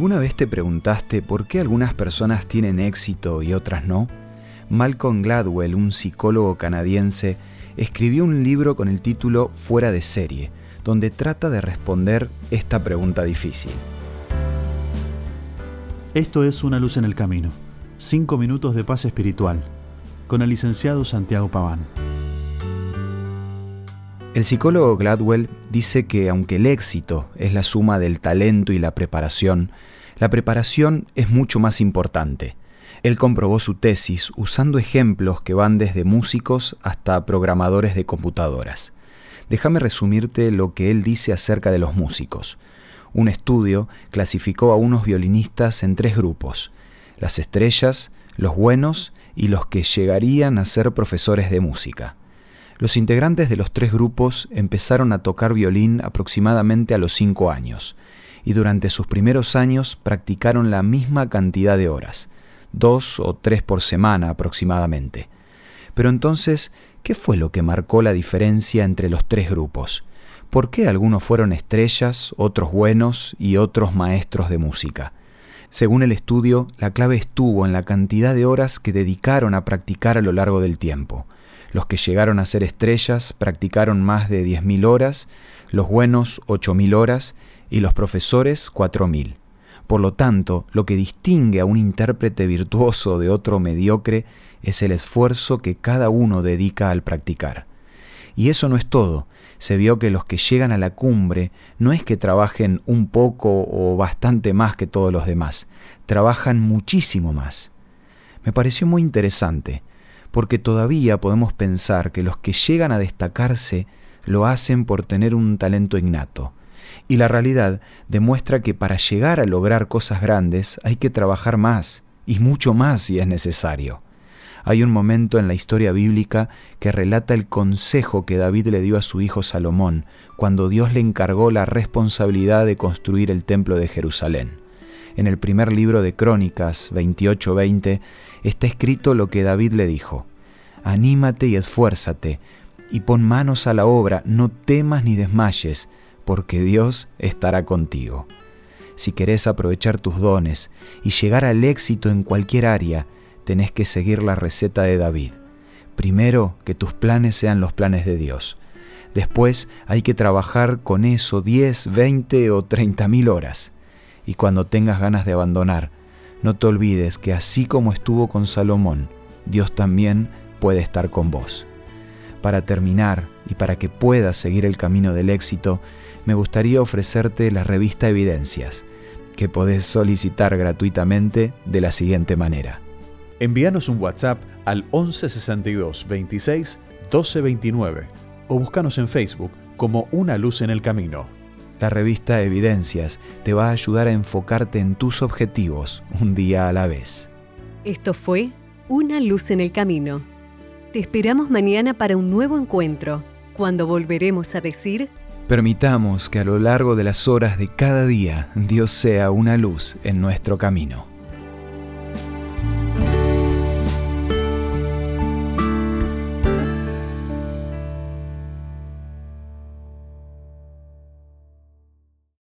¿Alguna vez te preguntaste por qué algunas personas tienen éxito y otras no? Malcolm Gladwell, un psicólogo canadiense, escribió un libro con el título Fuera de serie, donde trata de responder esta pregunta difícil. Esto es Una luz en el camino. Cinco minutos de paz espiritual. Con el licenciado Santiago Paván. El psicólogo Gladwell dice que aunque el éxito es la suma del talento y la preparación, la preparación es mucho más importante. Él comprobó su tesis usando ejemplos que van desde músicos hasta programadores de computadoras. Déjame resumirte lo que él dice acerca de los músicos. Un estudio clasificó a unos violinistas en tres grupos, las estrellas, los buenos y los que llegarían a ser profesores de música. Los integrantes de los tres grupos empezaron a tocar violín aproximadamente a los cinco años, y durante sus primeros años practicaron la misma cantidad de horas, dos o tres por semana aproximadamente. Pero entonces, ¿qué fue lo que marcó la diferencia entre los tres grupos? ¿Por qué algunos fueron estrellas, otros buenos y otros maestros de música? Según el estudio, la clave estuvo en la cantidad de horas que dedicaron a practicar a lo largo del tiempo. Los que llegaron a ser estrellas practicaron más de 10.000 horas, los buenos 8.000 horas y los profesores 4.000. Por lo tanto, lo que distingue a un intérprete virtuoso de otro mediocre es el esfuerzo que cada uno dedica al practicar. Y eso no es todo. Se vio que los que llegan a la cumbre no es que trabajen un poco o bastante más que todos los demás, trabajan muchísimo más. Me pareció muy interesante porque todavía podemos pensar que los que llegan a destacarse lo hacen por tener un talento innato. Y la realidad demuestra que para llegar a lograr cosas grandes hay que trabajar más, y mucho más si es necesario. Hay un momento en la historia bíblica que relata el consejo que David le dio a su hijo Salomón cuando Dios le encargó la responsabilidad de construir el templo de Jerusalén. En el primer libro de Crónicas 28:20 está escrito lo que David le dijo. Anímate y esfuérzate, y pon manos a la obra, no temas ni desmayes, porque Dios estará contigo. Si querés aprovechar tus dones y llegar al éxito en cualquier área, tenés que seguir la receta de David. Primero, que tus planes sean los planes de Dios. Después hay que trabajar con eso 10, 20 o 30 mil horas. Y cuando tengas ganas de abandonar, no te olvides que así como estuvo con Salomón, Dios también puede estar con vos. Para terminar y para que puedas seguir el camino del éxito, me gustaría ofrecerte la revista Evidencias, que podés solicitar gratuitamente de la siguiente manera. Envíanos un WhatsApp al 1162 26 1229 o búscanos en Facebook como Una Luz en el Camino. La revista Evidencias te va a ayudar a enfocarte en tus objetivos un día a la vez. Esto fue Una Luz en el Camino. Te esperamos mañana para un nuevo encuentro, cuando volveremos a decir... Permitamos que a lo largo de las horas de cada día Dios sea una luz en nuestro camino.